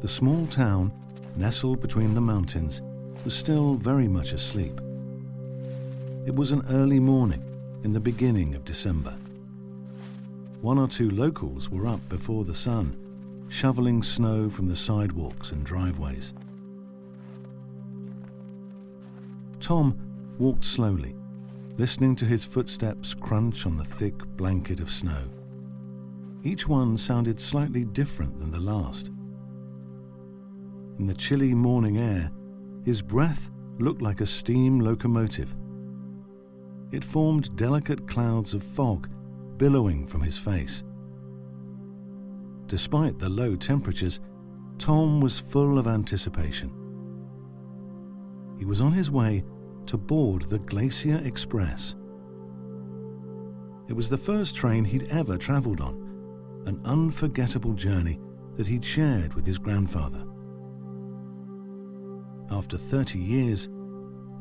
The small town, nestled between the mountains, was still very much asleep. It was an early morning in the beginning of December. One or two locals were up before the sun, shoveling snow from the sidewalks and driveways. Tom walked slowly, listening to his footsteps crunch on the thick blanket of snow. Each one sounded slightly different than the last. In the chilly morning air, his breath looked like a steam locomotive. It formed delicate clouds of fog billowing from his face. Despite the low temperatures, Tom was full of anticipation. He was on his way to board the Glacier Express. It was the first train he'd ever travelled on, an unforgettable journey that he'd shared with his grandfather. After 30 years,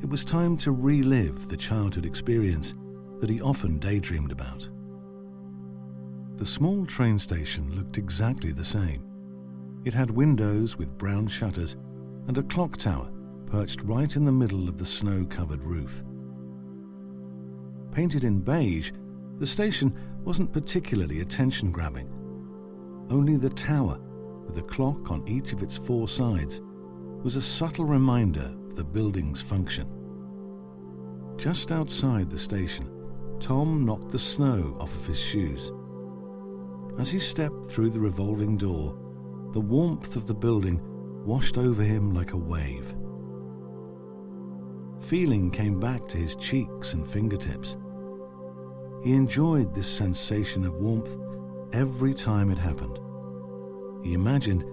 it was time to relive the childhood experience that he often daydreamed about. The small train station looked exactly the same. It had windows with brown shutters and a clock tower perched right in the middle of the snow covered roof. Painted in beige, the station wasn't particularly attention grabbing. Only the tower, with a clock on each of its four sides, was a subtle reminder of the building's function. Just outside the station, Tom knocked the snow off of his shoes. As he stepped through the revolving door, the warmth of the building washed over him like a wave. Feeling came back to his cheeks and fingertips. He enjoyed this sensation of warmth every time it happened. He imagined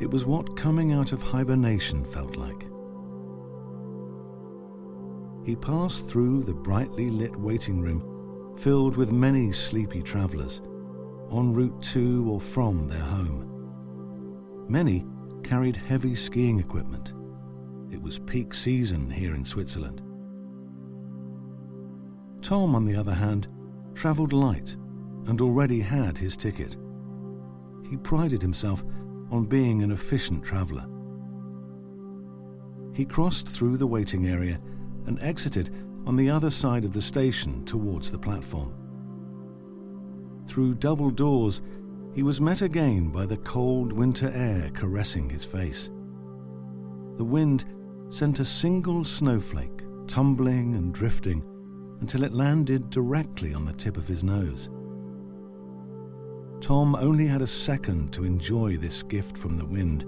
it was what coming out of hibernation felt like. He passed through the brightly lit waiting room filled with many sleepy travellers en route to or from their home. Many carried heavy skiing equipment. It was peak season here in Switzerland. Tom, on the other hand, travelled light and already had his ticket. He prided himself on being an efficient traveller. He crossed through the waiting area and exited on the other side of the station towards the platform. Through double doors, he was met again by the cold winter air caressing his face. The wind sent a single snowflake tumbling and drifting until it landed directly on the tip of his nose. Tom only had a second to enjoy this gift from the wind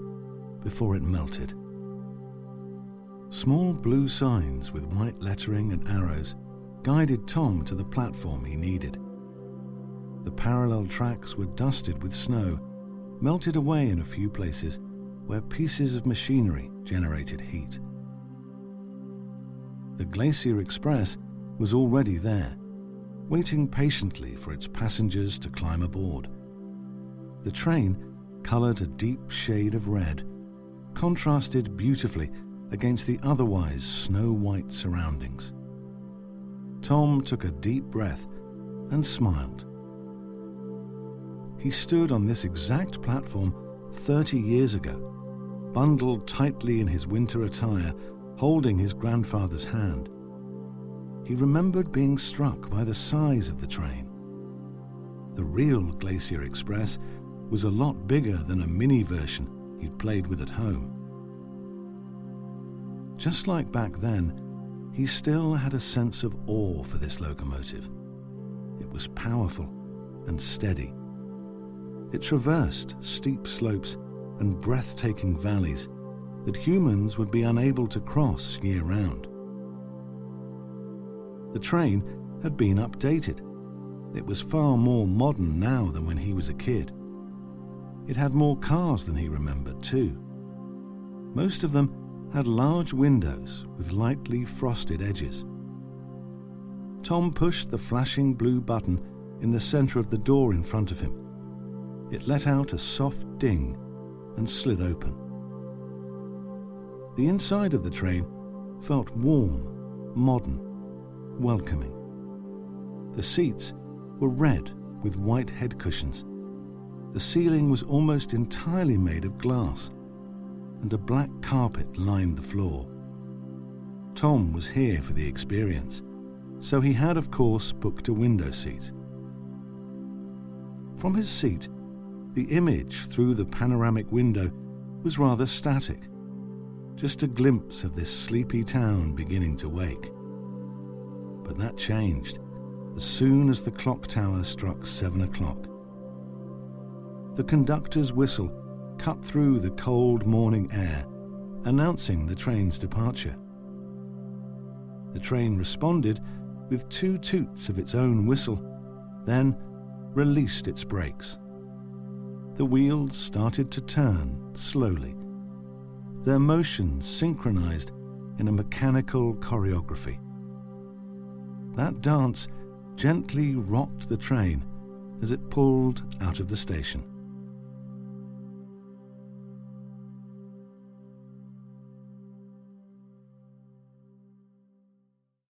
before it melted. Small blue signs with white lettering and arrows guided Tom to the platform he needed. The parallel tracks were dusted with snow, melted away in a few places where pieces of machinery generated heat. The Glacier Express was already there, waiting patiently for its passengers to climb aboard. The train, coloured a deep shade of red, contrasted beautifully against the otherwise snow white surroundings. Tom took a deep breath and smiled. He stood on this exact platform 30 years ago, bundled tightly in his winter attire, holding his grandfather's hand. He remembered being struck by the size of the train. The real Glacier Express was a lot bigger than a mini version he'd played with at home. Just like back then, he still had a sense of awe for this locomotive. It was powerful and steady. It traversed steep slopes and breathtaking valleys that humans would be unable to cross year round. The train had been updated. It was far more modern now than when he was a kid. It had more cars than he remembered, too. Most of them had large windows with lightly frosted edges. Tom pushed the flashing blue button in the center of the door in front of him. It let out a soft ding and slid open. The inside of the train felt warm, modern, welcoming. The seats were red with white head cushions. The ceiling was almost entirely made of glass, and a black carpet lined the floor. Tom was here for the experience, so he had, of course, booked a window seat. From his seat, the image through the panoramic window was rather static, just a glimpse of this sleepy town beginning to wake. But that changed as soon as the clock tower struck seven o'clock. The conductor's whistle cut through the cold morning air, announcing the train's departure. The train responded with two toots of its own whistle, then released its brakes. The wheels started to turn slowly, their motions synchronized in a mechanical choreography. That dance gently rocked the train as it pulled out of the station.